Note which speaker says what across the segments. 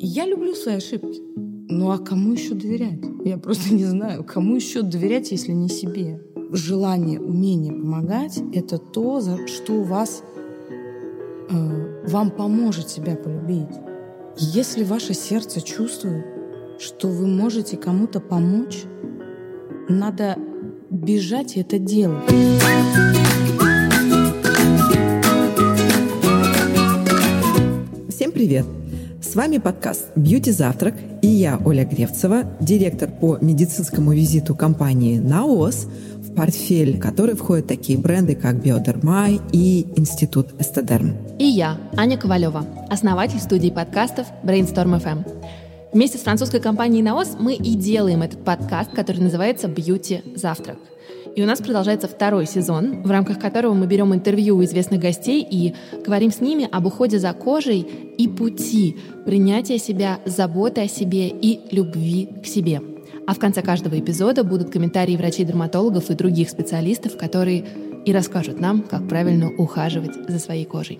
Speaker 1: Я люблю свои ошибки. Ну а кому еще доверять? Я просто не знаю, кому еще доверять, если не себе. Желание, умение помогать — это то, за что у вас э, вам поможет себя полюбить. Если ваше сердце чувствует, что вы можете кому-то помочь, надо бежать и это делать.
Speaker 2: Всем привет! Вами подкаст «Бьюти Завтрак» и я, Оля Гревцева, директор по медицинскому визиту компании «Наос», в портфель которой входят такие бренды, как «Биодермай» и «Институт Эстедерм».
Speaker 3: И я, Аня Ковалева, основатель студии подкастов Brainstorm FM. Вместе с французской компанией «Наос» мы и делаем этот подкаст, который называется «Бьюти Завтрак». И у нас продолжается второй сезон, в рамках которого мы берем интервью у известных гостей и говорим с ними об уходе за кожей и пути принятия себя, заботы о себе и любви к себе. А в конце каждого эпизода будут комментарии врачей-дерматологов и других специалистов, которые и расскажут нам, как правильно ухаживать за своей кожей.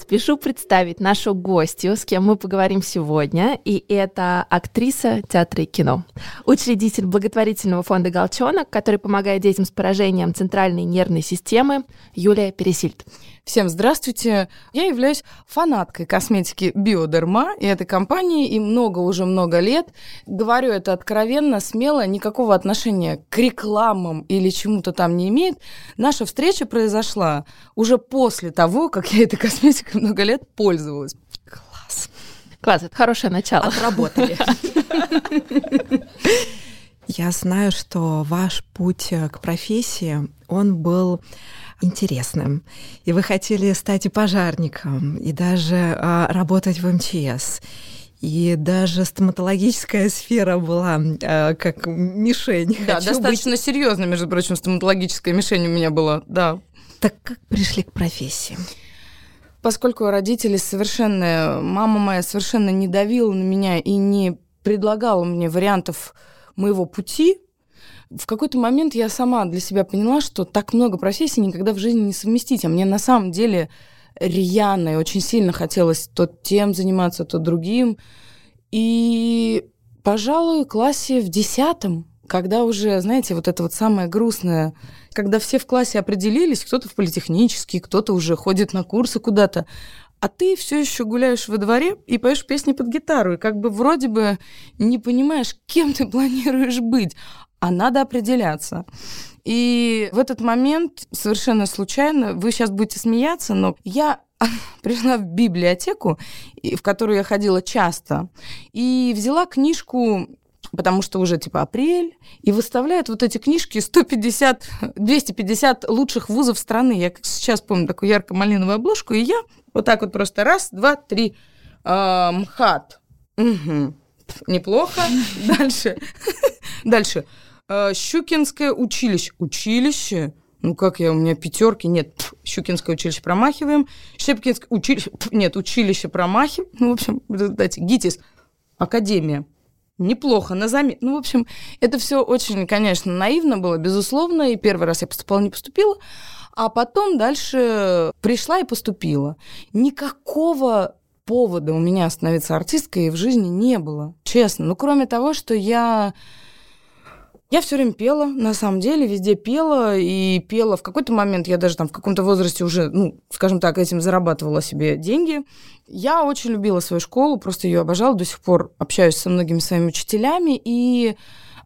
Speaker 3: Спешу представить нашу гостью, с кем мы поговорим сегодня, и это актриса театра и кино, учредитель благотворительного фонда «Голчонок», который помогает детям с поражением центральной нервной системы, Юлия Пересильд.
Speaker 1: Всем здравствуйте. Я являюсь фанаткой косметики Биодерма и этой компании, и много, уже много лет. Говорю это откровенно, смело, никакого отношения к рекламам или чему-то там не имеет. Наша встреча произошла уже после того, как я этой косметикой много лет пользовалась.
Speaker 3: Класс. Класс, это хорошее начало.
Speaker 1: Отработали.
Speaker 2: Я знаю, что ваш путь к профессии, он был интересным. И вы хотели стать и пожарником, и даже а, работать в МЧС. И даже стоматологическая сфера была э, как мишень.
Speaker 1: Да, Хочу достаточно быть... серьезно, между прочим, стоматологическая мишень у меня была, да.
Speaker 2: Так как пришли к профессии?
Speaker 1: Поскольку родители совершенно, мама моя совершенно не давила на меня и не предлагала мне вариантов моего пути, в какой-то момент я сама для себя поняла, что так много профессий никогда в жизни не совместить. А мне на самом деле рьяно и очень сильно хотелось то тем заниматься, то другим. И, пожалуй, в классе в десятом, когда уже, знаете, вот это вот самое грустное, когда все в классе определились, кто-то в политехнический, кто-то уже ходит на курсы куда-то, а ты все еще гуляешь во дворе и поешь песни под гитару, и как бы вроде бы не понимаешь, кем ты планируешь быть, а надо определяться. И в этот момент совершенно случайно, вы сейчас будете смеяться, но я пришла в библиотеку, в которую я ходила часто, и взяла книжку потому что уже типа апрель, и выставляют вот эти книжки 150, 250 лучших вузов страны. Я как сейчас помню такую ярко-малиновую обложку, и я вот так вот просто раз, два, три, э, МХАТ. Угу. Неплохо. Дальше. Дальше. Э, Щукинское училище. Училище? Ну как я, у меня пятерки, нет, пф, Щукинское училище промахиваем, Щепкинское училище, нет, училище промахиваем, ну, в общем, в результате ГИТИС, Академия, неплохо, на заметку. Ну, в общем, это все очень, конечно, наивно было, безусловно, и первый раз я поступала, не поступила, а потом дальше пришла и поступила. Никакого повода у меня становиться артисткой в жизни не было, честно. Ну, кроме того, что я я все время пела, на самом деле, везде пела, и пела. В какой-то момент я даже там в каком-то возрасте уже, ну, скажем так, этим зарабатывала себе деньги. Я очень любила свою школу, просто ее обожала, до сих пор общаюсь со многими своими учителями, и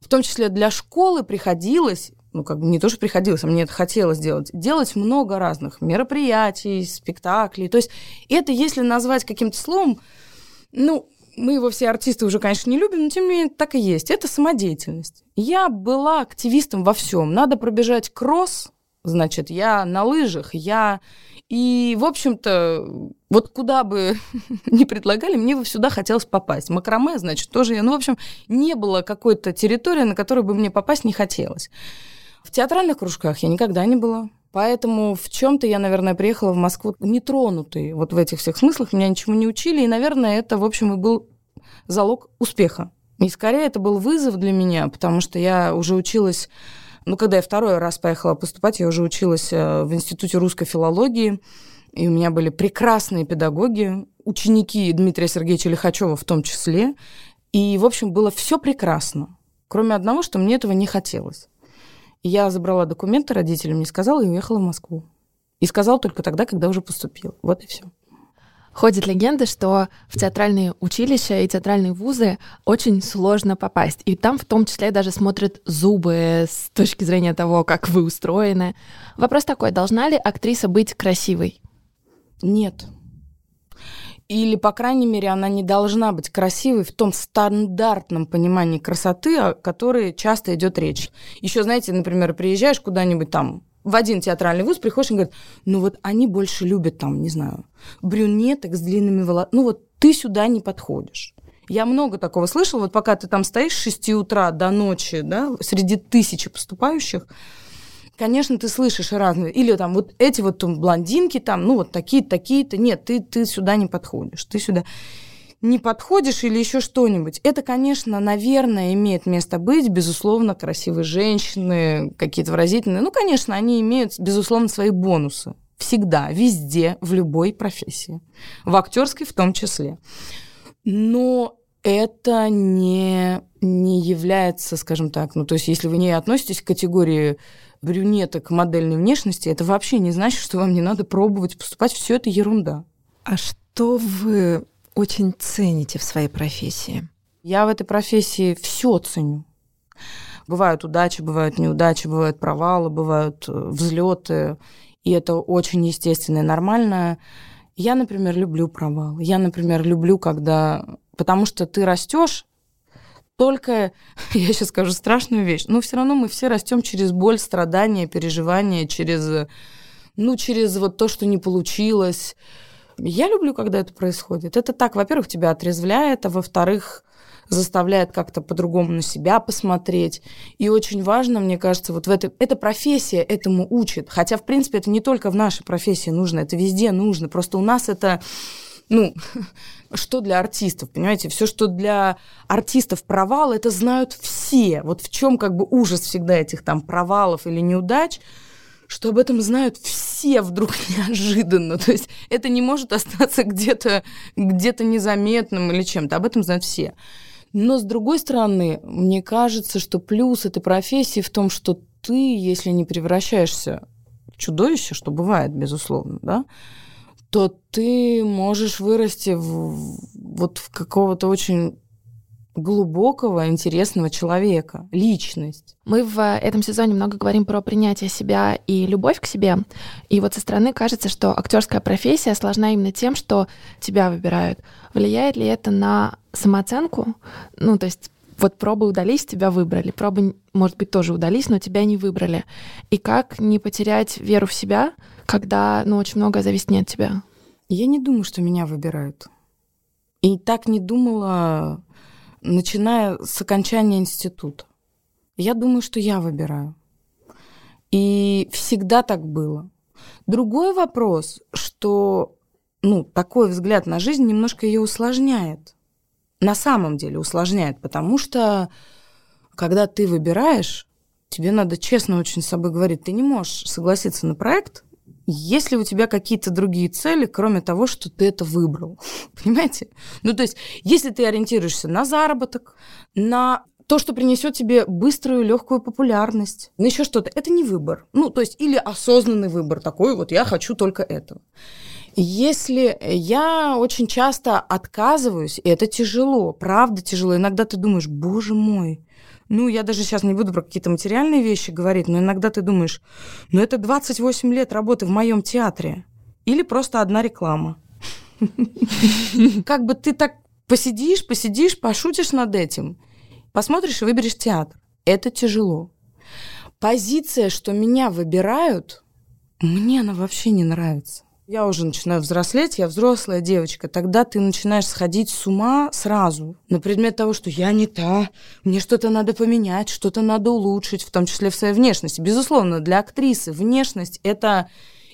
Speaker 1: в том числе для школы приходилось ну, как бы не то, что приходилось, а мне это хотелось делать, делать много разных мероприятий, спектаклей. То есть это, если назвать каким-то словом, ну, мы его все артисты уже, конечно, не любим, но тем не менее так и есть. Это самодеятельность. Я была активистом во всем. Надо пробежать кросс, значит, я на лыжах, я... И, в общем-то, вот куда бы ни предлагали, мне сюда хотелось попасть. Макраме, значит, тоже я... Ну, в общем, не было какой-то территории, на которую бы мне попасть не хотелось. В театральных кружках я никогда не была. Поэтому в чем-то я, наверное, приехала в Москву нетронутой. Вот в этих всех смыслах меня ничему не учили. И, наверное, это, в общем, и был залог успеха. И скорее это был вызов для меня, потому что я уже училась ну, когда я второй раз поехала поступать, я уже училась э, в Институте русской филологии. И у меня были прекрасные педагоги, ученики Дмитрия Сергеевича Лихачева в том числе. И, в общем, было все прекрасно, кроме одного, что мне этого не хотелось. Я забрала документы родителям, не сказала и уехала в Москву. И сказала только тогда, когда уже поступила. Вот и все.
Speaker 3: Ходит легенда, что в театральные училища и театральные вузы очень сложно попасть. И там в том числе даже смотрят зубы с точки зрения того, как вы устроены. Вопрос такой, должна ли актриса быть красивой?
Speaker 1: Нет. Или, по крайней мере, она не должна быть красивой в том стандартном понимании красоты, о которой часто идет речь. Еще, знаете, например, приезжаешь куда-нибудь там в один театральный вуз, приходишь и говорят, ну вот они больше любят там, не знаю, брюнеток с длинными волосами. Ну вот ты сюда не подходишь. Я много такого слышала, вот пока ты там стоишь с 6 утра до ночи, да, среди тысячи поступающих, конечно, ты слышишь разные. Или там вот эти вот там, блондинки там, ну вот такие-то, такие-то. Нет, ты, ты сюда не подходишь. Ты сюда не подходишь или еще что-нибудь. Это, конечно, наверное, имеет место быть. Безусловно, красивые женщины, какие-то выразительные. Ну, конечно, они имеют, безусловно, свои бонусы. Всегда, везде, в любой профессии. В актерской в том числе. Но это не, не является, скажем так, ну, то есть если вы не относитесь к категории брюнеток модельной внешности, это вообще не значит, что вам не надо пробовать поступать. Все это ерунда.
Speaker 2: А что вы очень цените в своей профессии?
Speaker 1: Я в этой профессии все ценю. Бывают удачи, бывают неудачи, бывают провалы, бывают э, взлеты, и это очень естественно и нормально. Я, например, люблю провалы. Я, например, люблю, когда... Потому что ты растешь, только, я сейчас скажу страшную вещь, но все равно мы все растем через боль, страдания, переживания, через, ну, через вот то, что не получилось. Я люблю, когда это происходит. Это так, во-первых, тебя отрезвляет, а во-вторых, заставляет как-то по-другому на себя посмотреть. И очень важно, мне кажется, вот в этой... Эта профессия этому учит. Хотя, в принципе, это не только в нашей профессии нужно, это везде нужно. Просто у нас это ну, что для артистов, понимаете, все, что для артистов провал, это знают все. Вот в чем как бы ужас всегда этих там провалов или неудач, что об этом знают все вдруг неожиданно. То есть это не может остаться где-то где незаметным или чем-то. Об этом знают все. Но с другой стороны, мне кажется, что плюс этой профессии в том, что ты, если не превращаешься в чудовище, что бывает, безусловно, да, то ты можешь вырасти в, вот в какого-то очень глубокого, интересного человека, личность.
Speaker 3: Мы в этом сезоне много говорим про принятие себя и любовь к себе. И вот со стороны кажется, что актерская профессия сложна именно тем, что тебя выбирают. Влияет ли это на самооценку? Ну, то есть вот пробы удались, тебя выбрали. Пробы, может быть, тоже удались, но тебя не выбрали. И как не потерять веру в себя, когда, ну, очень многое зависит не от тебя?
Speaker 1: Я не думаю, что меня выбирают. И так не думала начиная с окончания института. Я думаю, что я выбираю. И всегда так было. Другой вопрос, что ну, такой взгляд на жизнь немножко ее усложняет. На самом деле усложняет, потому что когда ты выбираешь, тебе надо честно очень с собой говорить, ты не можешь согласиться на проект, есть ли у тебя какие-то другие цели, кроме того, что ты это выбрал? Понимаете? Ну, то есть, если ты ориентируешься на заработок, на то, что принесет тебе быструю, легкую популярность, на еще что-то, это не выбор. Ну, то есть, или осознанный выбор такой, вот я хочу только этого. Если я очень часто отказываюсь, и это тяжело, правда тяжело. Иногда ты думаешь, боже мой, ну, я даже сейчас не буду про какие-то материальные вещи говорить, но иногда ты думаешь, ну, это 28 лет работы в моем театре. Или просто одна реклама. Как бы ты так посидишь, посидишь, пошутишь над этим, посмотришь и выберешь театр. Это тяжело. Позиция, что меня выбирают, мне она вообще не нравится я уже начинаю взрослеть, я взрослая девочка, тогда ты начинаешь сходить с ума сразу на предмет того, что я не та, мне что-то надо поменять, что-то надо улучшить, в том числе в своей внешности. Безусловно, для актрисы внешность — это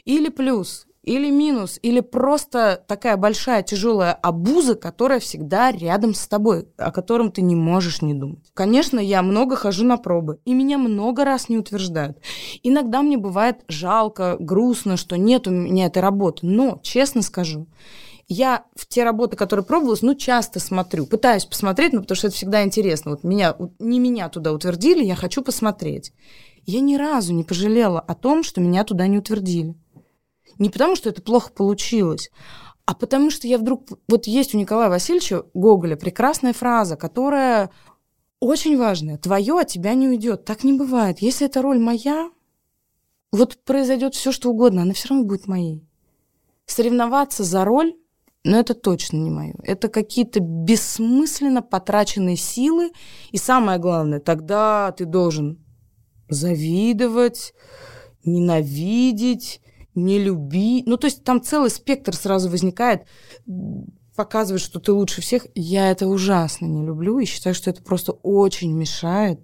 Speaker 1: или плюс, или минус, или просто такая большая тяжелая обуза, которая всегда рядом с тобой, о котором ты не можешь не думать. Конечно, я много хожу на пробы, и меня много раз не утверждают. Иногда мне бывает жалко, грустно, что нет у меня этой работы, но, честно скажу, я в те работы, которые пробовалась, ну, часто смотрю, пытаюсь посмотреть, ну, потому что это всегда интересно. Вот меня, не меня туда утвердили, я хочу посмотреть. Я ни разу не пожалела о том, что меня туда не утвердили. Не потому, что это плохо получилось, а потому что я вдруг... Вот есть у Николая Васильевича Гоголя прекрасная фраза, которая очень важная. Твое от тебя не уйдет. Так не бывает. Если эта роль моя, вот произойдет все, что угодно, она все равно будет моей. Соревноваться за роль, но это точно не мое. Это какие-то бессмысленно потраченные силы. И самое главное, тогда ты должен завидовать, ненавидеть, не люби. Ну, то есть там целый спектр сразу возникает, показывает, что ты лучше всех. Я это ужасно не люблю и считаю, что это просто очень мешает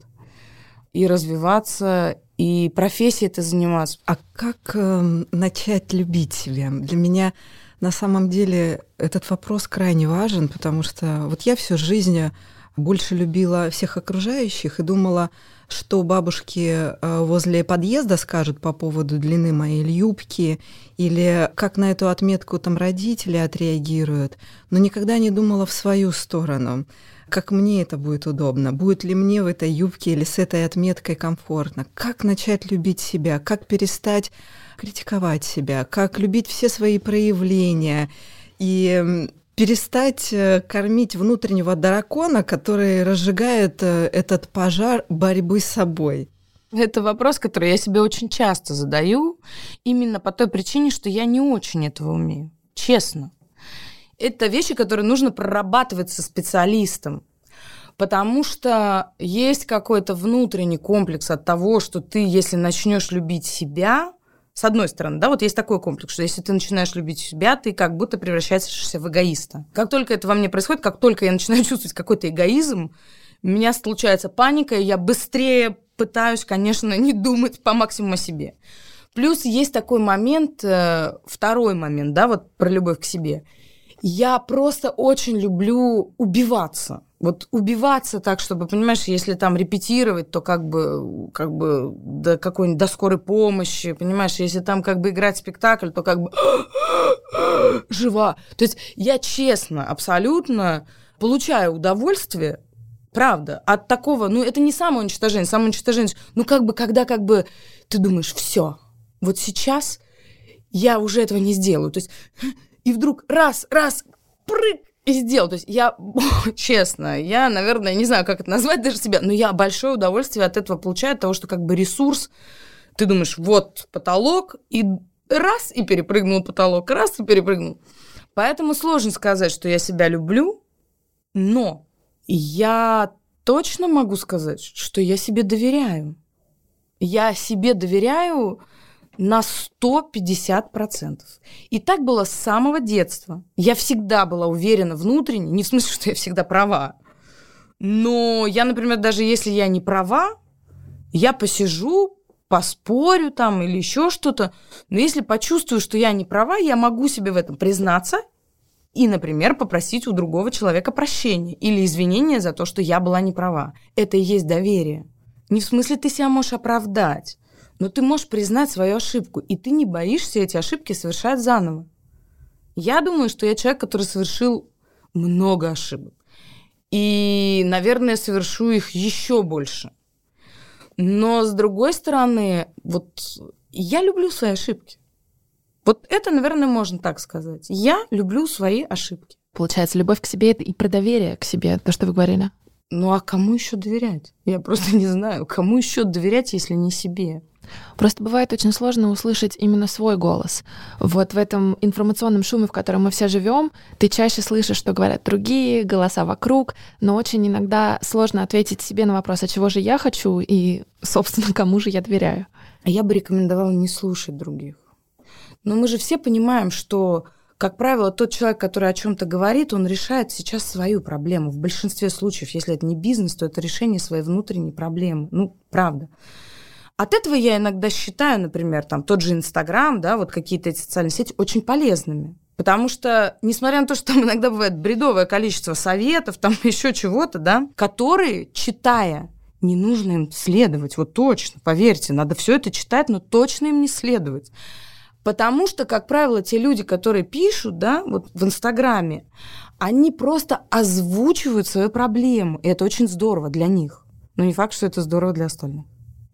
Speaker 1: и развиваться, и профессией это заниматься.
Speaker 2: А как э, начать любить себя? Для меня на самом деле этот вопрос крайне важен, потому что вот я всю жизнь больше любила всех окружающих и думала, что бабушки э, возле подъезда скажут по поводу длины моей юбки, или как на эту отметку там родители отреагируют, но никогда не думала в свою сторону, как мне это будет удобно, будет ли мне в этой юбке или с этой отметкой комфортно, как начать любить себя, как перестать критиковать себя, как любить все свои проявления. И перестать э, кормить внутреннего дракона, который разжигает э, этот пожар борьбы с собой?
Speaker 1: Это вопрос, который я себе очень часто задаю, именно по той причине, что я не очень этого умею. Честно. Это вещи, которые нужно прорабатывать со специалистом. Потому что есть какой-то внутренний комплекс от того, что ты, если начнешь любить себя, с одной стороны, да, вот есть такой комплекс, что если ты начинаешь любить себя, ты как будто превращаешься в эгоиста. Как только это во мне происходит, как только я начинаю чувствовать какой-то эгоизм, у меня случается паника, и я быстрее пытаюсь, конечно, не думать по максимуму о себе. Плюс есть такой момент, э, второй момент, да, вот про любовь к себе. Я просто очень люблю убиваться. Вот убиваться так, чтобы, понимаешь, если там репетировать, то как бы, как бы до какой-нибудь до скорой помощи, понимаешь, если там как бы играть спектакль, то как бы жива. То есть я честно, абсолютно получаю удовольствие Правда. От такого, ну, это не самоуничтожение. Самоуничтожение, ну, как бы, когда как бы ты думаешь, все, вот сейчас я уже этого не сделаю. То есть, и вдруг раз, раз, прыг, и сделал. То есть я, честно, я, наверное, не знаю, как это назвать даже себя, но я большое удовольствие от этого получаю, от того, что как бы ресурс, ты думаешь, вот потолок, и раз, и перепрыгнул потолок, раз, и перепрыгнул. Поэтому сложно сказать, что я себя люблю, но я точно могу сказать, что я себе доверяю. Я себе доверяю, на 150%. И так было с самого детства. Я всегда была уверена внутренне, не в смысле, что я всегда права, но я, например, даже если я не права, я посижу, поспорю там или еще что-то, но если почувствую, что я не права, я могу себе в этом признаться и, например, попросить у другого человека прощения или извинения за то, что я была не права. Это и есть доверие. Не в смысле ты себя можешь оправдать, но ты можешь признать свою ошибку, и ты не боишься эти ошибки совершать заново. Я думаю, что я человек, который совершил много ошибок. И, наверное, совершу их еще больше. Но, с другой стороны, вот я люблю свои ошибки. Вот это, наверное, можно так сказать. Я люблю свои ошибки.
Speaker 3: Получается, любовь к себе это и про доверие к себе, то, что вы говорили.
Speaker 1: Ну а кому еще доверять? Я просто не знаю, кому еще доверять, если не себе.
Speaker 3: Просто бывает очень сложно услышать именно свой голос. Вот в этом информационном шуме, в котором мы все живем, ты чаще слышишь, что говорят другие, голоса вокруг, но очень иногда сложно ответить себе на вопрос, а чего же я хочу и, собственно, кому же я доверяю.
Speaker 1: Я бы рекомендовала не слушать других. Но мы же все понимаем, что как правило, тот человек, который о чем-то говорит, он решает сейчас свою проблему. В большинстве случаев, если это не бизнес, то это решение своей внутренней проблемы. Ну, правда. От этого я иногда считаю, например, там тот же Инстаграм, да, вот какие-то эти социальные сети очень полезными. Потому что, несмотря на то, что там иногда бывает бредовое количество советов, там еще чего-то, да, которые, читая, не нужно им следовать, вот точно, поверьте, надо все это читать, но точно им не следовать. Потому что, как правило, те люди, которые пишут, да, вот в Инстаграме, они просто озвучивают свою проблему, и это очень здорово для них. Но не факт, что это здорово для остальных.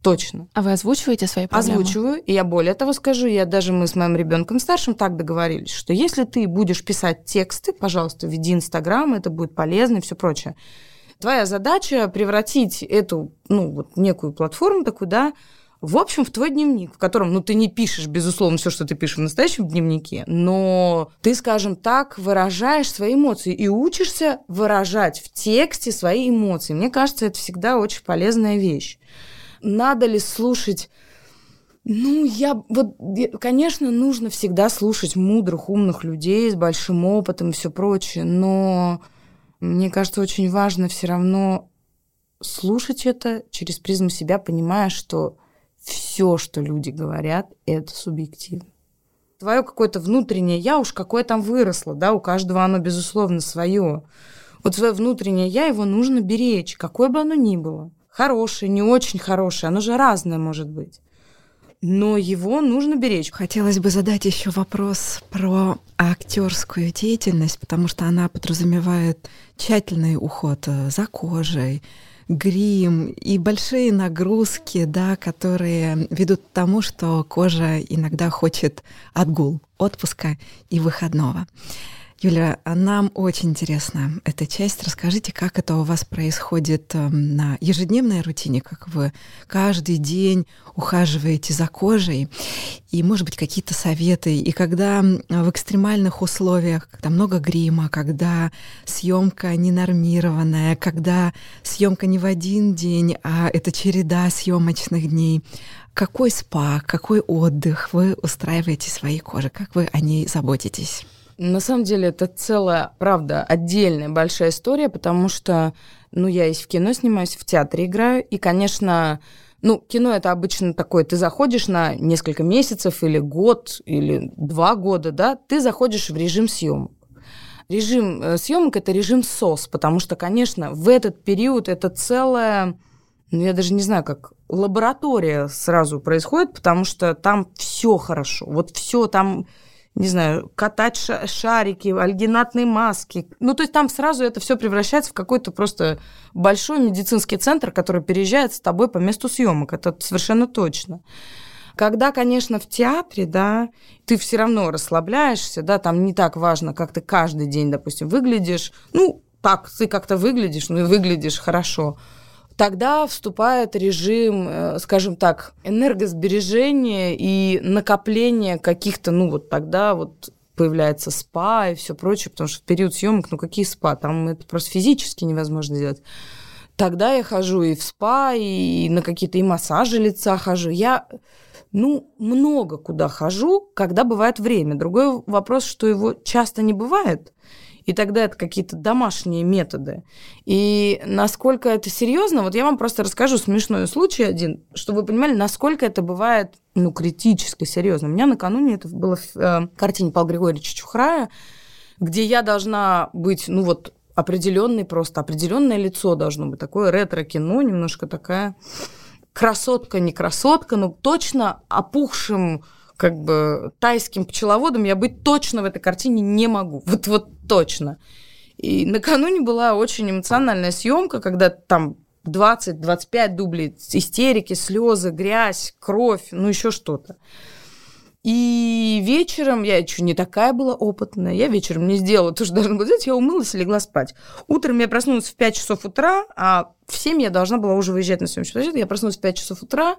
Speaker 1: Точно.
Speaker 3: А вы озвучиваете свои проблемы?
Speaker 1: Озвучиваю. И я более того скажу, я даже мы с моим ребенком старшим так договорились, что если ты будешь писать тексты, пожалуйста, веди Инстаграм, это будет полезно и все прочее. Твоя задача превратить эту, ну, вот некую платформу такую, да, в общем, в твой дневник, в котором, ну, ты не пишешь, безусловно, все, что ты пишешь в настоящем дневнике, но ты, скажем так, выражаешь свои эмоции и учишься выражать в тексте свои эмоции. Мне кажется, это всегда очень полезная вещь. Надо ли слушать ну, я вот, конечно, нужно всегда слушать мудрых, умных людей с большим опытом и все прочее, но мне кажется, очень важно все равно слушать это через призму себя, понимая, что все, что люди говорят, это субъективно. Твое какое-то внутреннее я уж какое там выросло, да, у каждого оно, безусловно, свое. Вот свое внутреннее я, его нужно беречь, какое бы оно ни было. Хорошее, не очень хорошее, оно же разное может быть. Но его нужно беречь.
Speaker 2: Хотелось бы задать еще вопрос про актерскую деятельность, потому что она подразумевает тщательный уход э, за кожей, грим и большие нагрузки, да, которые ведут к тому, что кожа иногда хочет отгул, отпуска и выходного. Юля, а нам очень интересна эта часть. Расскажите, как это у вас происходит эм, на ежедневной рутине, как вы каждый день ухаживаете за кожей, и, может быть, какие-то советы. И когда в экстремальных условиях, когда много грима, когда съемка ненормированная, когда съемка не в один день, а это череда съемочных дней, какой спа, какой отдых вы устраиваете своей коже, как вы о ней заботитесь?
Speaker 1: На самом деле это целая, правда, отдельная большая история, потому что, ну, я и в кино снимаюсь, в театре играю, и, конечно, ну, кино это обычно такое, ты заходишь на несколько месяцев или год, или два года, да, ты заходишь в режим съемок. Режим э, съемок это режим СОС, потому что, конечно, в этот период это целая, ну, я даже не знаю, как лаборатория сразу происходит, потому что там все хорошо. Вот все там не знаю, катать шарики, альгинатные маски. Ну, то есть там сразу это все превращается в какой-то просто большой медицинский центр, который переезжает с тобой по месту съемок. Это совершенно точно. Когда, конечно, в театре, да, ты все равно расслабляешься, да, там не так важно, как ты каждый день, допустим, выглядишь. Ну, так, ты как-то выглядишь, ну и выглядишь хорошо тогда вступает режим, э, скажем так, энергосбережения и накопления каких-то, ну вот тогда вот появляется спа и все прочее, потому что в период съемок, ну какие спа, там это просто физически невозможно сделать. Тогда я хожу и в спа, и на какие-то и массажи лица хожу. Я, ну, много куда хожу, когда бывает время. Другой вопрос, что его часто не бывает и тогда это какие-то домашние методы. И насколько это серьезно, вот я вам просто расскажу смешной случай один, чтобы вы понимали, насколько это бывает ну, критически серьезно. У меня накануне это было в э, картине Павла Григорьевича Чухрая, где я должна быть, ну вот, определенный просто, определенное лицо должно быть, такое ретро-кино, немножко такая красотка, не красотка, но точно опухшим как бы тайским пчеловодом я быть точно в этой картине не могу. Вот, вот точно. И накануне была очень эмоциональная съемка, когда там 20-25 дублей, истерики, слезы, грязь, кровь, ну еще что-то. И вечером, я еще не такая была опытная, я вечером не сделала то, что должна была сделать, я умылась и легла спать. Утром я проснулась в 5 часов утра, а в 7 я должна была уже выезжать на съемочную площадку. Я проснулась в 5 часов утра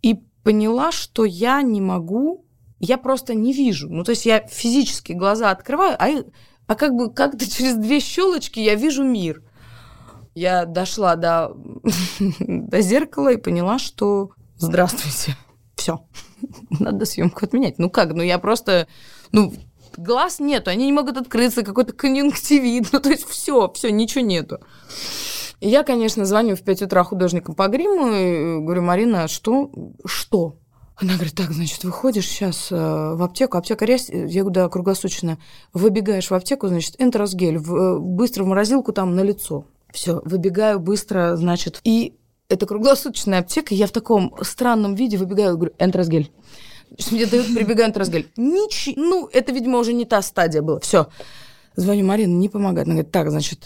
Speaker 1: и поняла, что я не могу, я просто не вижу. Ну, то есть я физически глаза открываю, а, а как бы как-то через две щелочки я вижу мир. Я дошла до, до зеркала и поняла, что здравствуйте, все, надо съемку отменять. Ну как, ну я просто, ну глаз нету, они не могут открыться, какой-то конъюнктивит, ну то есть все, все, ничего нету. И я, конечно, звоню в 5 утра художникам по гриму и говорю, Марина, что? Что? Она говорит, так, значит, выходишь сейчас э, в аптеку, аптека рясь, я говорю, да, круглосуточно. Выбегаешь в аптеку, значит, энтеросгель, в, э, быстро в морозилку там на лицо. Все, выбегаю быстро, значит, и это круглосуточная аптека, я в таком странном виде выбегаю, говорю, энтеросгель. Мне дают, прибегаю энтеросгель. Ничего, ну, это, видимо, уже не та стадия была. Все. Звоню Марина, не помогает. Она говорит, так, значит,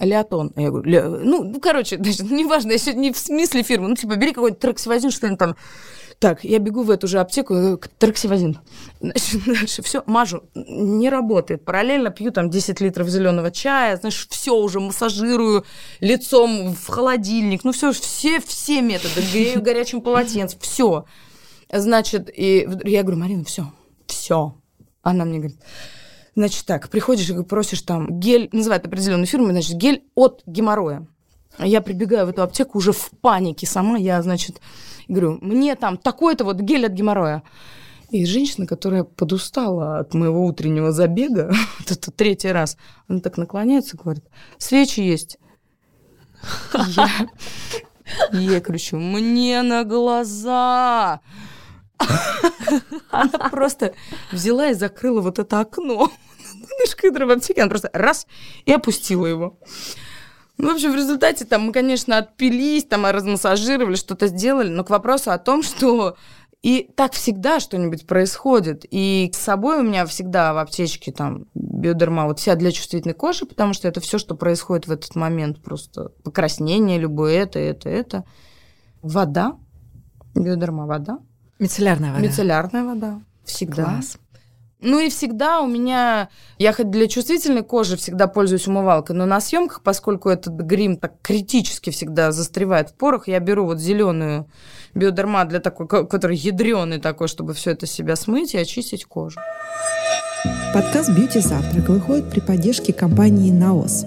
Speaker 1: Леотон. Я говорю, Ле... ну, ну, короче, значит, неважно, если не в смысле фирмы, ну, типа, бери какой-нибудь траксивазин, что-нибудь там. Так, я бегу в эту же аптеку, траксивазин. Значит, все, мажу. Не работает. Параллельно пью там 10 литров зеленого чая, знаешь, все уже массажирую лицом в холодильник. Ну, все, все, все методы. Грею горячим полотенцем, все. Значит, и я говорю, Марина, все, все. Она мне говорит, Значит так, приходишь и просишь там гель, называют определенную фирму, значит, гель от геморроя. Я прибегаю в эту аптеку уже в панике сама, я, значит, говорю, мне там такой-то вот гель от геморроя. И женщина, которая подустала от моего утреннего забега, это третий раз, она так наклоняется и говорит, свечи есть. Я, кричу, мне на глаза. Она просто взяла и закрыла вот это окно. В аптеке, она просто раз и опустила его. Ну, в общем, в результате там мы, конечно, отпились, там размассажировали, что-то сделали, но к вопросу о том, что и так всегда что-нибудь происходит. И с собой у меня всегда в аптечке там биодерма, вот вся для чувствительной кожи, потому что это все, что происходит в этот момент, просто покраснение любое, это, это, это. Вода, биодерма вода,
Speaker 2: Мицеллярная вода.
Speaker 1: Мицеллярная вода. Всегда.
Speaker 2: Класс.
Speaker 1: Ну и всегда у меня, я хоть для чувствительной кожи всегда пользуюсь умывалкой, но на съемках, поскольку этот грим так критически всегда застревает в порах, я беру вот зеленую биодерма для такой, который ядреный такой, чтобы все это себя смыть и очистить кожу.
Speaker 4: Подкаст «Бьюти Завтрак» выходит при поддержке компании «Наос».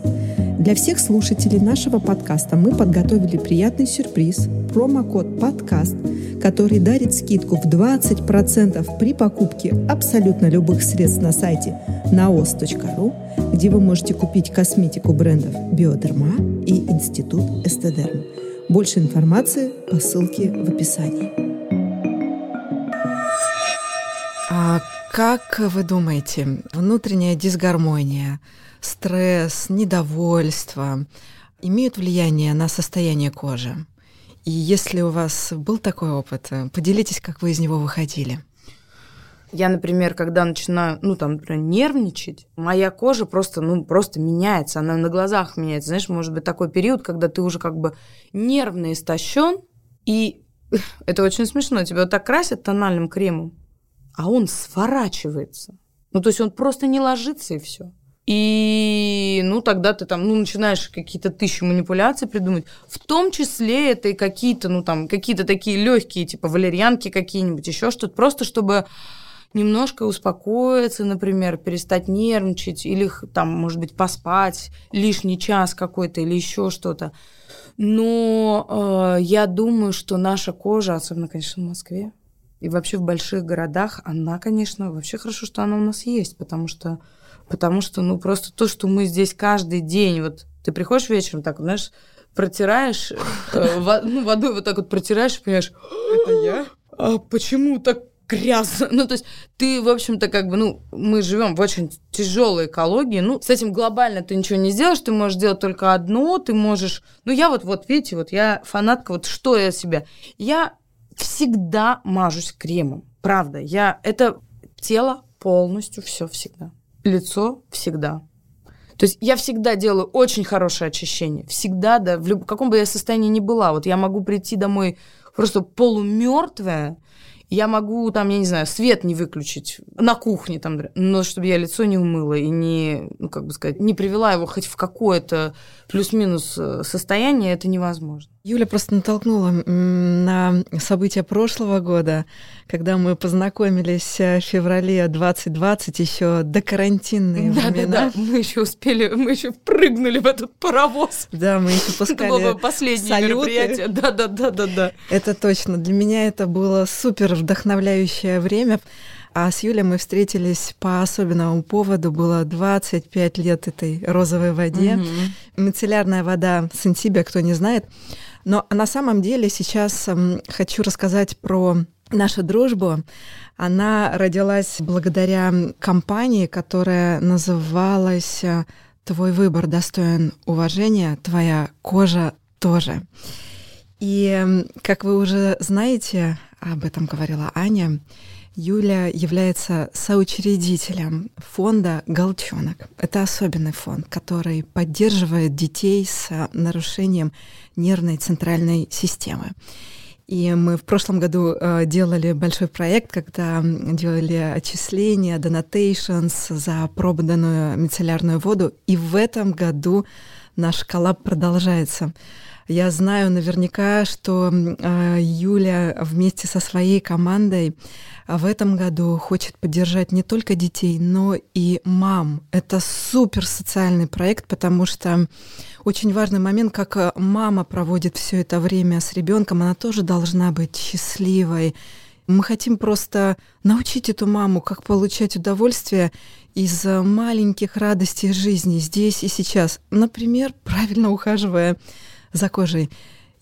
Speaker 4: Для всех слушателей нашего подкаста мы подготовили приятный сюрприз – промокод «Подкаст», который дарит скидку в 20% при покупке абсолютно любых средств на сайте naos.ru, где вы можете купить косметику брендов «Биодерма» и «Институт Эстедерм». Больше информации по ссылке в описании.
Speaker 2: А как вы думаете, внутренняя дисгармония – стресс, недовольство имеют влияние на состояние кожи? И если у вас был такой опыт, поделитесь, как вы из него выходили.
Speaker 1: Я, например, когда начинаю, ну, там, например, нервничать, моя кожа просто, ну, просто меняется, она на глазах меняется. Знаешь, может быть такой период, когда ты уже как бы нервно истощен, и это очень смешно, тебя вот так красят тональным кремом, а он сворачивается. Ну, то есть он просто не ложится, и все. И, ну, тогда ты там, ну, начинаешь какие-то тысячи манипуляций придумать. В том числе это и какие-то, ну, там, какие-то такие легкие, типа валерьянки какие-нибудь, еще что-то, просто чтобы немножко успокоиться, например, перестать нервничать, или там, может быть, поспать лишний час какой-то, или еще что-то. Но э, я думаю, что наша кожа, особенно, конечно, в Москве, и вообще в больших городах, она, конечно, вообще хорошо, что она у нас есть, потому что Потому что, ну, просто то, что мы здесь каждый день, вот ты приходишь вечером, так, знаешь, протираешь, э, ну, водой вот так вот протираешь, понимаешь, это я? А почему так грязно. Ну, то есть ты, в общем-то, как бы, ну, мы живем в очень тяжелой экологии. Ну, с этим глобально ты ничего не сделаешь, ты можешь делать только одно, ты можешь... Ну, я вот, вот, видите, вот я фанатка, вот что я себя... Я всегда мажусь кремом, правда. Я... Это тело полностью все всегда лицо всегда. То есть я всегда делаю очень хорошее очищение. Всегда, да, в люб... каком бы я состоянии ни была. Вот я могу прийти домой просто полумертвая, я могу там, я не знаю, свет не выключить на кухне, там, но чтобы я лицо не умыла и не, ну, как бы сказать, не привела его хоть в какое-то плюс-минус э, состояние, это невозможно.
Speaker 2: Юля просто натолкнула на события прошлого года, когда мы познакомились э, в феврале 2020, еще до карантинные да, времена. Да,
Speaker 1: да, мы еще успели, мы еще прыгнули в этот паровоз.
Speaker 2: Да, мы еще пускали Это было
Speaker 1: последнее салюты. мероприятие. Да, да, да, да, да.
Speaker 2: Это точно. Для меня это было супер вдохновляющее время. А с Юлей мы встретились по особенному поводу. Было 25 лет этой розовой воде. Mm-hmm. Мицеллярная вода Сентибия, кто не знает. Но на самом деле сейчас хочу рассказать про нашу дружбу. Она родилась благодаря компании, которая называлась э, «Твой выбор достоин уважения, твоя кожа тоже». И, как вы уже знаете, об этом говорила Аня, Юля является соучредителем фонда «Голчонок». Это особенный фонд, который поддерживает детей с нарушением нервной центральной системы. И мы в прошлом году э, делали большой проект, когда делали отчисления, donations за пробданную мицеллярную воду. И в этом году наш коллаб продолжается. Я знаю наверняка, что э, Юля вместе со своей командой в этом году хочет поддержать не только детей, но и мам. Это супер социальный проект, потому что очень важный момент, как э, мама проводит все это время с ребенком, она тоже должна быть счастливой. Мы хотим просто научить эту маму, как получать удовольствие из маленьких радостей жизни здесь и сейчас. Например, правильно ухаживая за кожей.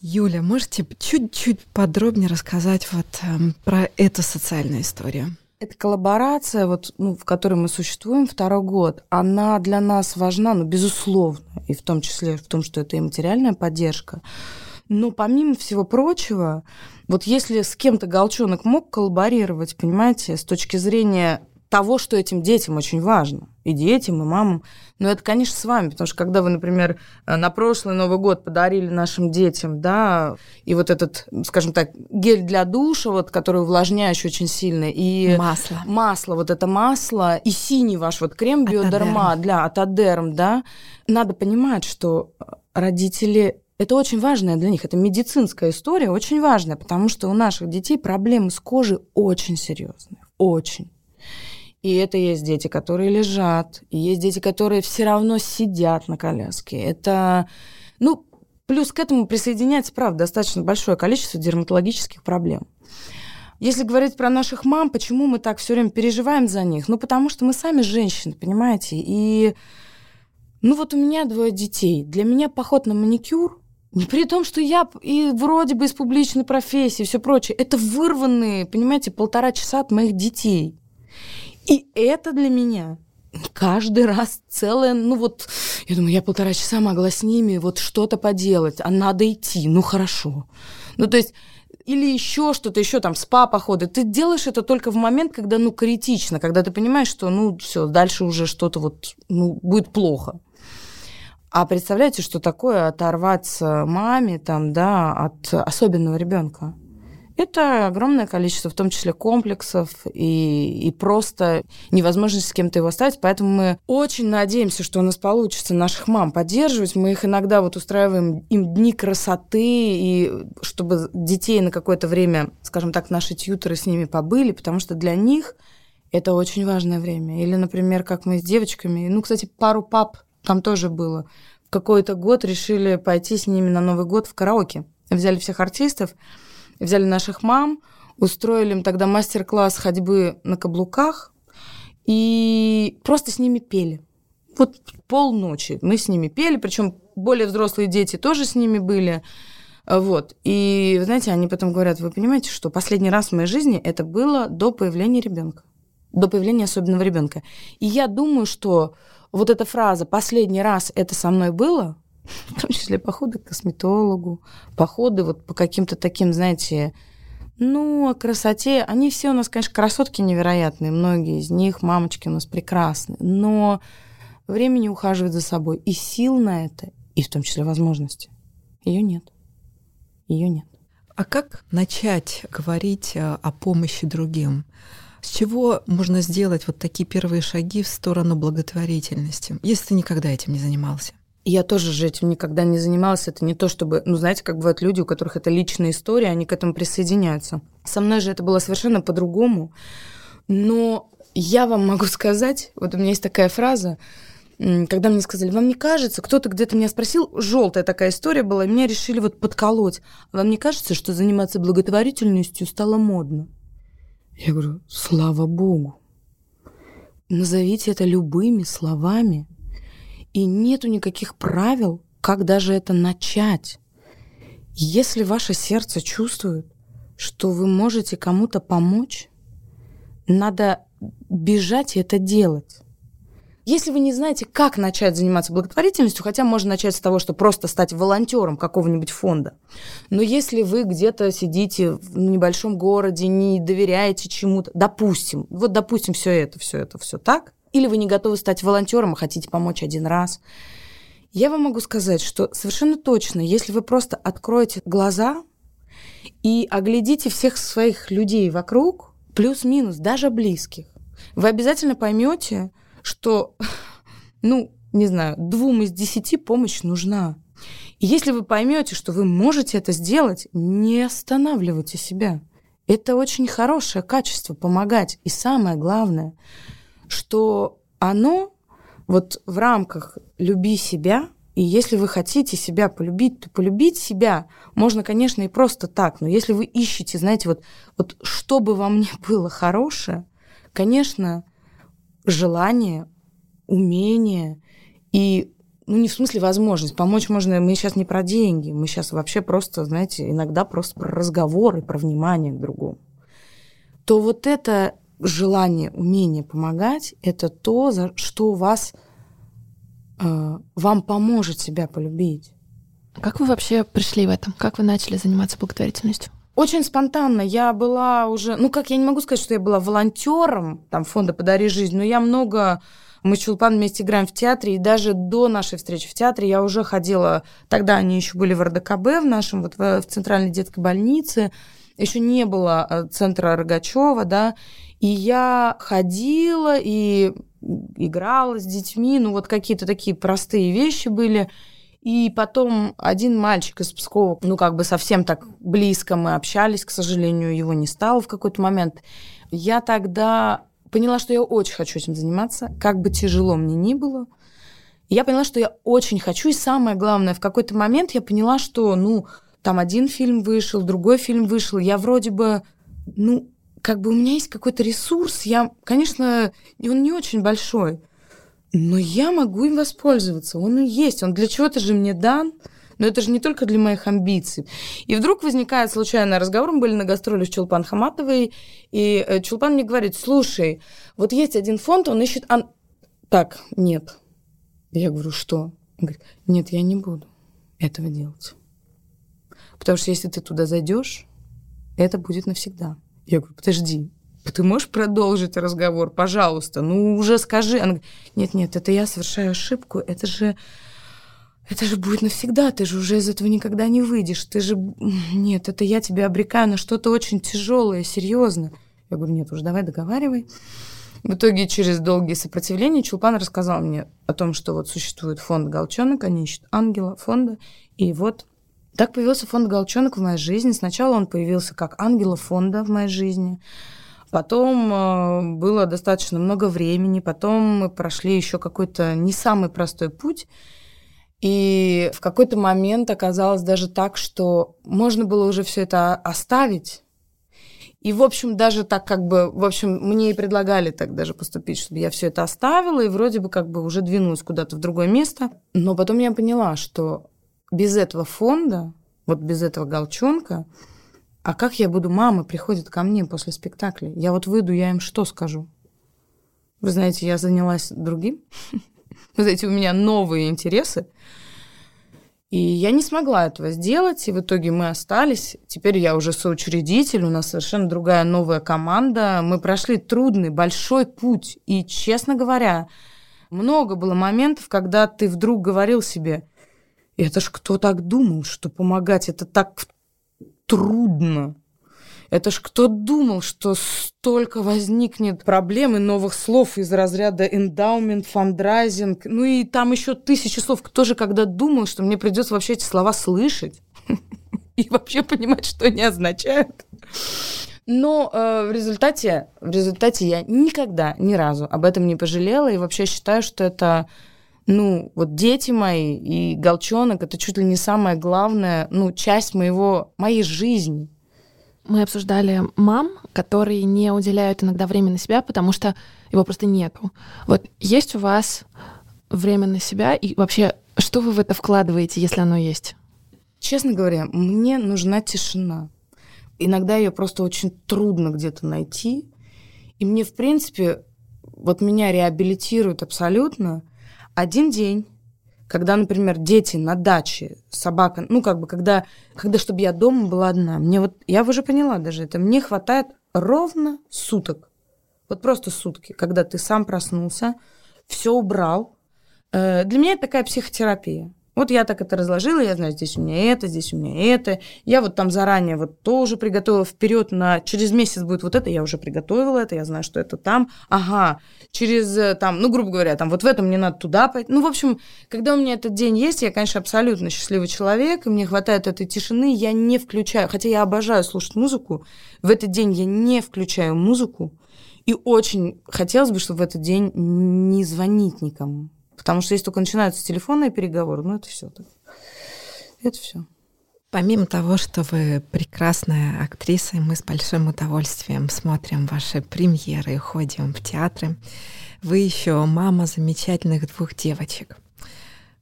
Speaker 2: Юля, можете чуть-чуть подробнее рассказать вот э, про эту социальную историю?
Speaker 1: Эта коллаборация, вот, ну, в которой мы существуем второй год, она для нас важна, ну, безусловно, и в том числе в том, что это и материальная поддержка. Но помимо всего прочего, вот если с кем-то Голчонок мог коллаборировать, понимаете, с точки зрения того, что этим детям очень важно, и детям, и мамам. Но это, конечно, с вами, потому что когда вы, например, э, на прошлый Новый год подарили нашим детям, да, и вот этот, скажем так, гель для душа, вот, который увлажняющий очень сильно, и
Speaker 2: масло,
Speaker 1: масло, вот это масло, и синий ваш вот крем биодерма для атодерм, да, надо понимать, что родители это очень важная для них, это медицинская история, очень важная, потому что у наших детей проблемы с кожей очень серьезные, очень. И это есть дети, которые лежат, и есть дети, которые все равно сидят на коляске. Это, ну, плюс к этому присоединяется, правда, достаточно большое количество дерматологических проблем. Если говорить про наших мам, почему мы так все время переживаем за них? Ну, потому что мы сами женщины, понимаете? И, ну, вот у меня двое детей. Для меня поход на маникюр при том, что я и вроде бы из публичной профессии, все прочее, это вырванные, понимаете, полтора часа от моих детей. И это для меня каждый раз целое, ну вот, я думаю, я полтора часа могла с ними вот что-то поделать, а надо идти, ну хорошо. Ну то есть или еще что-то, еще там спа-походы. Ты делаешь это только в момент, когда, ну, критично, когда ты понимаешь, что, ну, все, дальше уже что-то вот, ну, будет плохо. А представляете, что такое оторваться маме, там, да, от особенного ребенка? Это огромное количество, в том числе комплексов и, и просто невозможность с кем-то его оставить. Поэтому мы очень надеемся, что у нас получится наших мам поддерживать. Мы их иногда вот устраиваем им дни красоты, и чтобы детей на какое-то время, скажем так, наши тьютеры с ними побыли, потому что для них это очень важное время. Или, например, как мы с девочками, ну, кстати, пару пап там тоже было. В какой-то год решили пойти с ними на Новый год в караоке. Взяли всех артистов, взяли наших мам, устроили им тогда мастер-класс ходьбы на каблуках и просто с ними пели. Вот полночи мы с ними пели, причем более взрослые дети тоже с ними были. Вот. И, знаете, они потом говорят, вы понимаете, что последний раз в моей жизни это было до появления ребенка, до появления особенного ребенка. И я думаю, что вот эта фраза «последний раз это со мной было», в том числе походы к косметологу, походы вот по каким-то таким, знаете, ну, о красоте. Они все у нас, конечно, красотки невероятные, многие из них, мамочки у нас прекрасные, но времени ухаживать за собой и сил на это, и в том числе возможности, ее нет. Ее нет.
Speaker 2: А как начать говорить э, о помощи другим? С чего можно сделать вот такие первые шаги в сторону благотворительности, если ты никогда этим не занимался?
Speaker 1: Я тоже же этим никогда не занималась. Это не то, чтобы... Ну, знаете, как бывают люди, у которых это личная история, они к этому присоединяются. Со мной же это было совершенно по-другому. Но я вам могу сказать, вот у меня есть такая фраза, когда мне сказали, вам не кажется, кто-то где-то меня спросил, желтая такая история была, и меня решили вот подколоть. Вам не кажется, что заниматься благотворительностью стало модно? Я говорю, слава богу. Назовите это любыми словами – И нету никаких правил, как даже это начать. Если ваше сердце чувствует, что вы можете кому-то помочь, надо бежать и это делать. Если вы не знаете, как начать заниматься благотворительностью, хотя можно начать с того, что просто стать волонтером какого-нибудь фонда, но если вы где-то сидите в небольшом городе, не доверяете чему-то, допустим, вот допустим все это, все это, все так, или вы не готовы стать волонтером, а хотите помочь один раз, я вам могу сказать, что совершенно точно, если вы просто откроете глаза и оглядите всех своих людей вокруг, плюс-минус, даже близких, вы обязательно поймете, что, ну, не знаю, двум из десяти помощь нужна. И если вы поймете, что вы можете это сделать, не останавливайте себя. Это очень хорошее качество помогать. И самое главное, что оно вот в рамках «люби себя», и если вы хотите себя полюбить, то полюбить себя можно, конечно, и просто так. Но если вы ищете, знаете, вот, вот чтобы вам не было хорошее, конечно, желание, умение и ну, не в смысле возможность. Помочь можно, мы сейчас не про деньги, мы сейчас вообще просто, знаете, иногда просто про разговоры, про внимание к другому. То вот это желание, умение помогать, это то, за что у вас, э, вам поможет себя полюбить.
Speaker 3: Как вы вообще пришли в этом? Как вы начали заниматься благотворительностью?
Speaker 1: Очень спонтанно. Я была уже, ну как, я не могу сказать, что я была волонтером там фонда «Подари жизнь», но я много мы с Чулпан вместе играем в театре, и даже до нашей встречи в театре я уже ходила, тогда они еще были в РДКБ, в нашем, вот в, в центральной детской больнице, еще не было э, центра Рогачева, да, и я ходила и играла с детьми, ну вот какие-то такие простые вещи были, и потом один мальчик из Пскова, ну, как бы совсем так близко мы общались, к сожалению, его не стало в какой-то момент. Я тогда поняла, что я очень хочу этим заниматься, как бы тяжело мне ни было. Я поняла, что я очень хочу, и самое главное, в какой-то момент я поняла, что, ну, там один фильм вышел, другой фильм вышел, я вроде бы, ну, как бы у меня есть какой-то ресурс, я, конечно, он не очень большой, но я могу им воспользоваться. Он есть. Он для чего-то же мне дан. Но это же не только для моих амбиций. И вдруг возникает случайный разговор. Мы были на гастроли с Чулпан Хаматовой, и э, Чулпан мне говорит, слушай, вот есть один фонд, он ищет... Ан... Так, нет. Я говорю, что? Он говорит, нет, я не буду этого делать. Потому что если ты туда зайдешь, это будет навсегда. Я говорю, подожди, ты можешь продолжить разговор, пожалуйста? Ну, уже скажи. Она говорит, нет-нет, это я совершаю ошибку, это же... Это же будет навсегда, ты же уже из этого никогда не выйдешь. Ты же... Нет, это я тебя обрекаю на что-то очень тяжелое, серьезно. Я говорю, нет, уже давай договаривай. В итоге через долгие сопротивления Чулпан рассказал мне о том, что вот существует фонд «Голчонок», они ищут ангела фонда, и вот так появился фонд «Голчонок» в моей жизни. Сначала он появился как ангела фонда в моей жизни, Потом э, было достаточно много времени, потом мы прошли еще какой-то не самый простой путь. И в какой-то момент оказалось даже так, что можно было уже все это оставить. И, в общем, даже так как бы, в общем, мне и предлагали так даже поступить, чтобы я все это оставила и вроде бы как бы уже двинулась куда-то в другое место. Но потом я поняла, что без этого фонда, вот без этого галчонка, а как я буду, мама приходит ко мне после спектакля, я вот выйду, я им что скажу? Вы знаете, я занялась другим. Вы знаете, у меня новые интересы. И я не смогла этого сделать, и в итоге мы остались. Теперь я уже соучредитель, у нас совершенно другая новая команда. Мы прошли трудный, большой путь. И, честно говоря, много было моментов, когда ты вдруг говорил себе, это ж кто так думал, что помогать это так трудно. Это ж кто думал, что столько возникнет проблем и новых слов из разряда эндаумент, фандрайзинг, ну и там еще тысячи слов. Кто же когда думал, что мне придется вообще эти слова слышать и вообще понимать, что они означают? Но э, в результате, в результате я никогда, ни разу об этом не пожалела и вообще считаю, что это ну, вот дети мои и Голчонок, это чуть ли не самая главная, ну, часть моего, моей жизни.
Speaker 3: Мы обсуждали мам, которые не уделяют иногда время на себя, потому что его просто нету. Вот есть у вас время на себя? И вообще, что вы в это вкладываете, если оно есть?
Speaker 1: Честно говоря, мне нужна тишина. Иногда ее просто очень трудно где-то найти. И мне, в принципе, вот меня реабилитирует абсолютно один день, когда, например, дети на даче, собака, ну, как бы, когда, когда чтобы я дома была одна. Мне вот, я уже поняла даже это, мне хватает ровно суток. Вот просто сутки, когда ты сам проснулся, все убрал. Э, для меня это такая психотерапия. Вот я так это разложила, я знаю, здесь у меня это, здесь у меня это. Я вот там заранее вот тоже приготовила вперед на через месяц будет вот это, я уже приготовила это, я знаю, что это там. Ага, через э, там, ну, грубо говоря, там вот в этом мне надо туда пойти. Ну, в общем, когда у меня этот день есть, я, конечно, абсолютно счастливый человек, и мне хватает этой тишины, я не включаю, хотя я обожаю слушать музыку, в этот день я не включаю музыку, и очень хотелось бы, чтобы в этот день не звонить никому. Потому что если только начинаются телефонные переговоры, ну это все. Это все.
Speaker 2: Помимо того, что вы прекрасная актриса, и мы с большим удовольствием смотрим ваши премьеры и ходим в театры, вы еще мама замечательных двух девочек.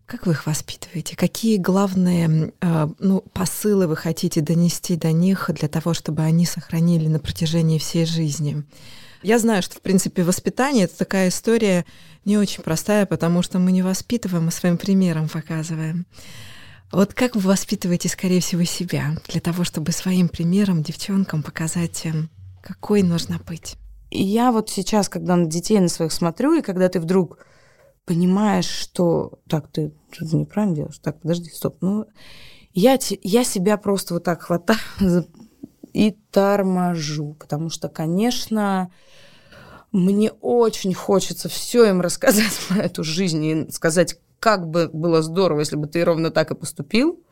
Speaker 2: Как вы их воспитываете? Какие главные э, ну, посылы вы хотите донести до них для того, чтобы они сохранили на протяжении всей жизни? Я знаю, что, в принципе, воспитание — это такая история не очень простая, потому что мы не воспитываем, а своим примером показываем. Вот как вы воспитываете, скорее всего, себя для того, чтобы своим примером девчонкам показать, эм, какой нужно быть?
Speaker 1: И я вот сейчас, когда на детей на своих смотрю, и когда ты вдруг понимаешь, что так, ты что-то неправильно делаешь, так, подожди, стоп, ну, я, я себя просто вот так хватаю и торможу, потому что, конечно, мне очень хочется все им рассказать про эту жизнь и сказать, как бы было здорово, если бы ты ровно так и поступил.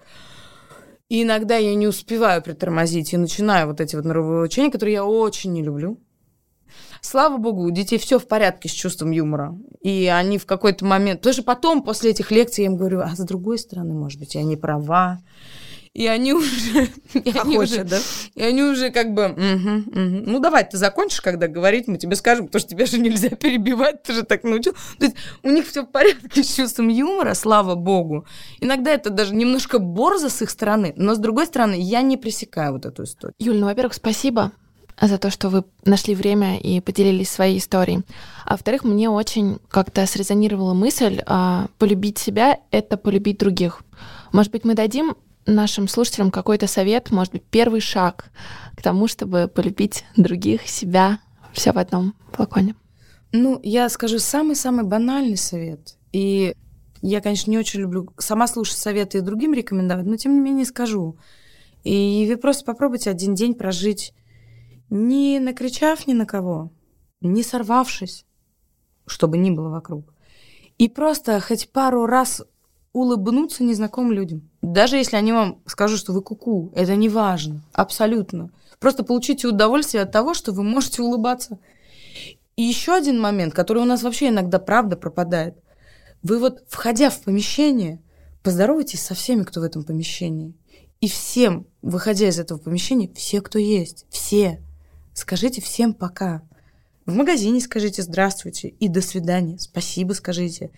Speaker 1: И иногда я не успеваю притормозить и начинаю вот эти вот норовые учения, которые я очень не люблю. Слава богу, у детей все в порядке с чувством юмора. И они в какой-то момент... Потому что потом, после этих лекций, я им говорю, а с другой стороны, может быть, я не права и они уже... и они уже, да? И они уже как бы, угу, угу. ну давай, ты закончишь, когда говорить, мы тебе скажем, потому что тебя же нельзя перебивать, ты же так научил. То есть у них все в порядке с чувством юмора, слава богу. Иногда это даже немножко борзо с их стороны, но с другой стороны, я не пресекаю вот эту историю.
Speaker 3: Юль, ну, во-первых, спасибо за то, что вы нашли время и поделились своей историей. А во-вторых, мне очень как-то срезонировала мысль, а, полюбить себя — это полюбить других. Может быть, мы дадим нашим слушателям какой-то совет, может быть, первый шаг к тому, чтобы полюбить других, себя, все в одном флаконе?
Speaker 1: Ну, я скажу самый-самый банальный совет. И я, конечно, не очень люблю сама слушать советы и другим рекомендовать, но тем не менее скажу. И вы просто попробуйте один день прожить, не накричав ни на кого, не сорвавшись, чтобы ни было вокруг. И просто хоть пару раз улыбнуться незнакомым людям. Даже если они вам скажут, что вы куку, -ку, это не важно, абсолютно. Просто получите удовольствие от того, что вы можете улыбаться. И еще один момент, который у нас вообще иногда правда пропадает. Вы вот, входя в помещение, поздоровайтесь со всеми, кто в этом помещении. И всем, выходя из этого помещения, все, кто есть, все, скажите всем пока. В магазине скажите здравствуйте и до свидания, спасибо скажите.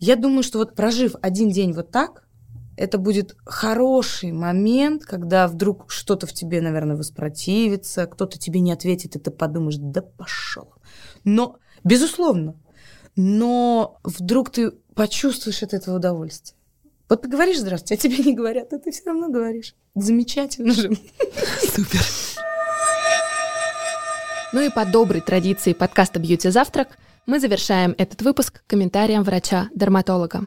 Speaker 1: Я думаю, что вот прожив один день вот так, это будет хороший момент, когда вдруг что-то в тебе, наверное, воспротивится, кто-то тебе не ответит, и ты подумаешь, да пошел. Но, безусловно, но вдруг ты почувствуешь от этого удовольствие. Вот ты говоришь здравствуйте, а тебе не говорят, а ты все равно говоришь. Замечательно же.
Speaker 3: Супер. Ну и по доброй традиции подкаста «Бьюти Завтрак» мы завершаем этот выпуск комментарием врача-дерматолога.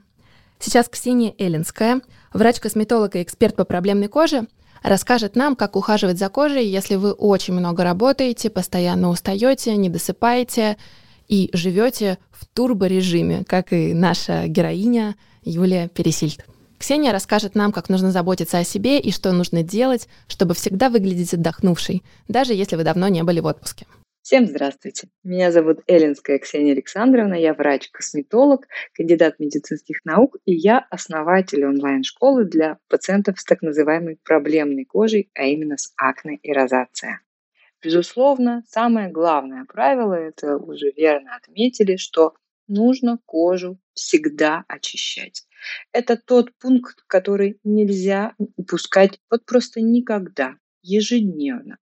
Speaker 3: Сейчас Ксения Эллинская, врач-косметолог и эксперт по проблемной коже, расскажет нам, как ухаживать за кожей, если вы очень много работаете, постоянно устаете, не досыпаете и живете в турборежиме, как и наша героиня Юлия Пересильд. Ксения расскажет нам, как нужно заботиться о себе и что нужно делать, чтобы всегда выглядеть отдохнувшей, даже если вы давно не были в отпуске.
Speaker 5: Всем здравствуйте. Меня зовут Эллинская Ксения Александровна, я врач-косметолог, кандидат медицинских наук, и я основатель онлайн-школы для пациентов с так называемой проблемной кожей, а именно с акне и розация. Безусловно, самое главное правило, это уже верно отметили, что нужно кожу всегда очищать. Это тот пункт, который нельзя упускать вот просто никогда, ежедневно.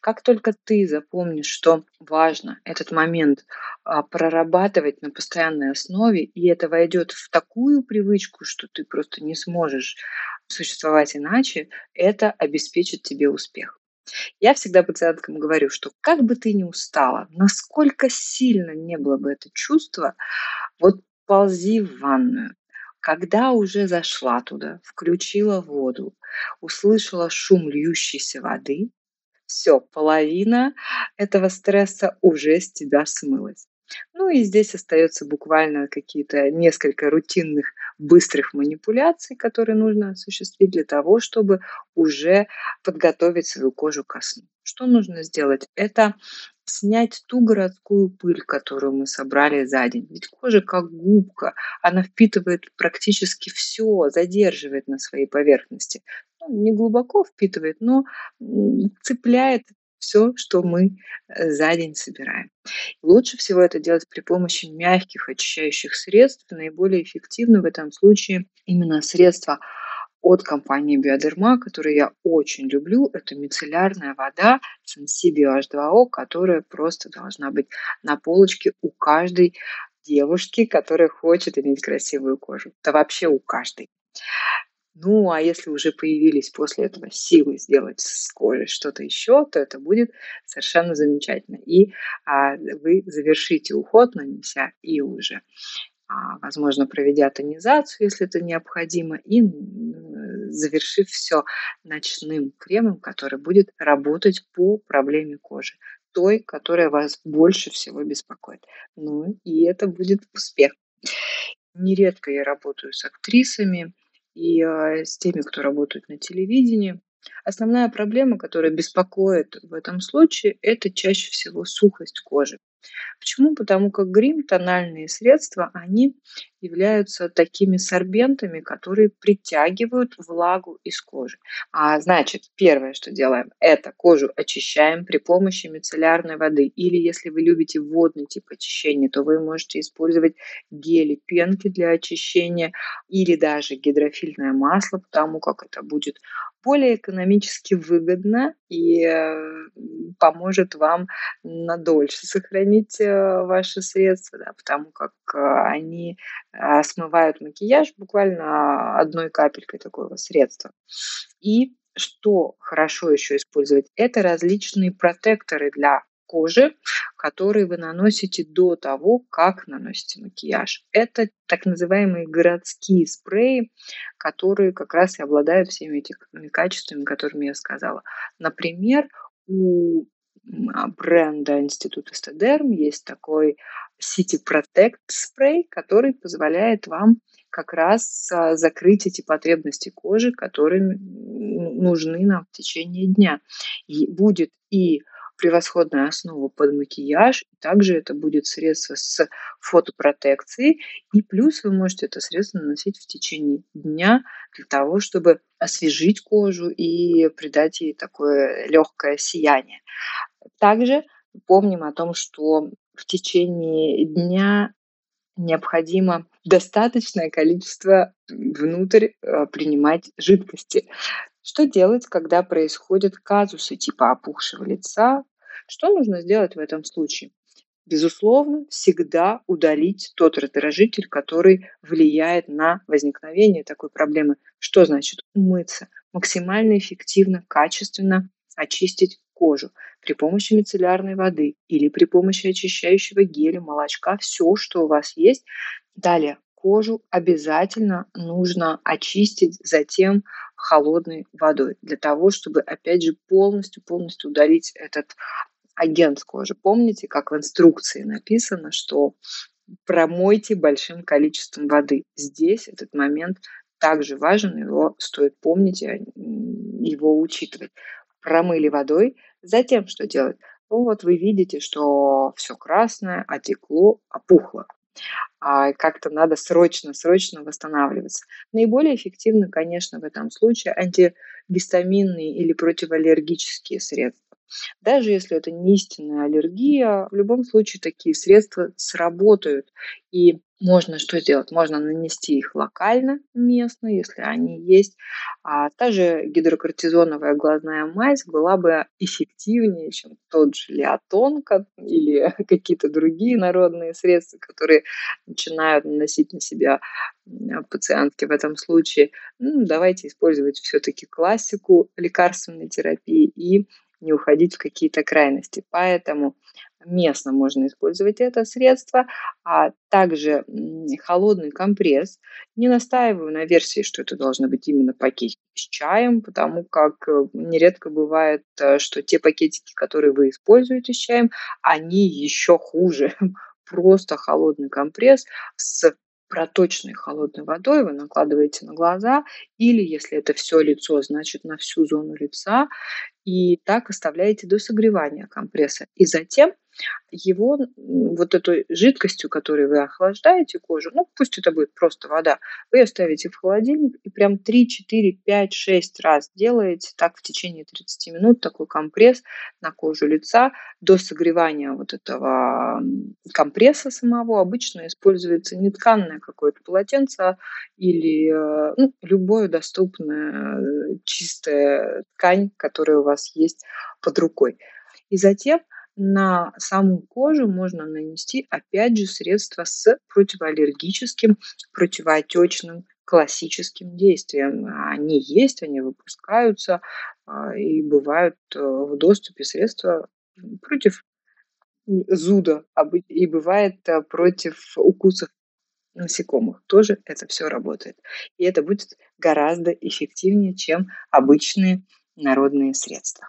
Speaker 5: Как только ты запомнишь, что важно этот момент а, прорабатывать на постоянной основе, и это войдет в такую привычку, что ты просто не сможешь существовать иначе, это обеспечит тебе успех. Я всегда пациенткам говорю, что как бы ты ни устала, насколько сильно не было бы это чувство, вот ползи в ванную. Когда уже зашла туда, включила воду, услышала шум льющейся воды, все, половина этого стресса уже с тебя смылась. Ну и здесь остается буквально какие-то несколько рутинных быстрых манипуляций, которые нужно осуществить для того, чтобы уже подготовить свою кожу ко сну. Что нужно сделать? Это снять ту городскую пыль, которую мы собрали за день. Ведь кожа как губка, она впитывает практически все, задерживает на своей поверхности. Ну, не глубоко впитывает, но цепляет все, что мы э, за день собираем. Лучше всего это делать при помощи мягких очищающих средств. Наиболее эффективно в этом случае именно средства от компании Биодерма, которые я очень люблю. Это мицеллярная вода Sensibio H2O, которая просто должна быть на полочке у каждой девушки, которая хочет иметь красивую кожу. Да вообще у каждой. Ну, а если уже появились после этого силы сделать с кожей что-то еще, то это будет совершенно замечательно. И а, вы завершите уход, нанеся и уже возможно, проведя тонизацию, если это необходимо, и завершив все ночным кремом, который будет работать по проблеме кожи, той, которая вас больше всего беспокоит. Ну и это будет успех. Нередко я работаю с актрисами, и а, с теми, кто работает на телевидении. Основная проблема, которая беспокоит в этом случае, это чаще всего сухость кожи. Почему? Потому как грим, тональные средства, они являются такими сорбентами, которые притягивают влагу из кожи. А значит, первое, что делаем, это кожу очищаем при помощи мицеллярной воды. Или если вы любите водный тип очищения, то вы можете использовать гели, пенки для очищения или даже гидрофильное масло, потому как это будет более экономически выгодно и э, поможет вам надольше сохранить э, ваши средства, да, потому как э, они смывают макияж буквально одной капелькой такого средства. И что хорошо еще использовать, это различные протекторы для кожи, которые вы наносите до того, как наносите макияж. Это так называемые городские спреи, которые как раз и обладают всеми этими качествами, которыми я сказала. Например, у а, бренда Института Стедерм есть такой City Protect спрей, который позволяет вам как раз а, закрыть эти потребности кожи, которые нужны нам в течение дня. И будет и превосходная основа под макияж. Также это будет средство с фотопротекцией. И плюс вы можете это средство наносить в течение дня для того, чтобы освежить кожу и придать ей такое легкое сияние. Также помним о том, что в течение дня необходимо достаточное количество внутрь э, принимать жидкости. Что делать, когда происходят казусы типа опухшего лица? Что нужно сделать в этом случае? Безусловно, всегда удалить тот раздражитель, который влияет на возникновение такой проблемы. Что значит умыться? Максимально эффективно, качественно очистить кожу при помощи мицеллярной воды или при помощи очищающего геля, молочка, все, что у вас есть. Далее, кожу обязательно нужно очистить затем холодной водой для того, чтобы, опять же, полностью-полностью удалить этот агент с кожи. Помните, как в инструкции написано, что промойте большим количеством воды. Здесь этот момент также важен, его стоит помнить, его учитывать. Промыли водой, затем что делать? Ну вот вы видите, что все красное, отекло, опухло а как-то надо срочно-срочно восстанавливаться. Наиболее эффективны, конечно, в этом случае антигистаминные или противоаллергические средства. Даже если это не истинная аллергия, в любом случае такие средства сработают. И можно что сделать? Можно нанести их локально, местно, если они есть. А та же гидрокортизоновая глазная мазь была бы эффективнее, чем тот же леотон или какие-то другие народные средства, которые начинают наносить на себя пациентки в этом случае. Ну, давайте использовать все-таки классику лекарственной терапии и не уходить в какие-то крайности. Поэтому местно можно использовать это средство, а также холодный компресс. Не настаиваю на версии, что это должно быть именно пакетики с чаем, потому как э, нередко бывает, э, что те пакетики, которые вы используете с чаем, они еще хуже. Просто холодный компресс с проточной холодной водой вы накладываете на глаза, или если это все лицо, значит на всю зону лица, и так оставляете до согревания компресса. И затем его вот этой жидкостью, которой вы охлаждаете кожу, ну пусть это будет просто вода, вы оставите в холодильник и прям 3, 4, 5, 6 раз делаете так в течение 30 минут такой компресс на кожу лица до согревания вот этого компресса самого. Обычно используется не тканное какое-то полотенце или э, ну, любое доступное э, чистая ткань, которая у вас есть под рукой. И затем на саму кожу можно нанести, опять же, средства с противоаллергическим, противоотечным классическим действием. Они есть, они выпускаются, а, и бывают э, в доступе средства против зуда, и бывает э, против укусов насекомых. Тоже это все работает. И это будет гораздо эффективнее, чем обычные народные средства.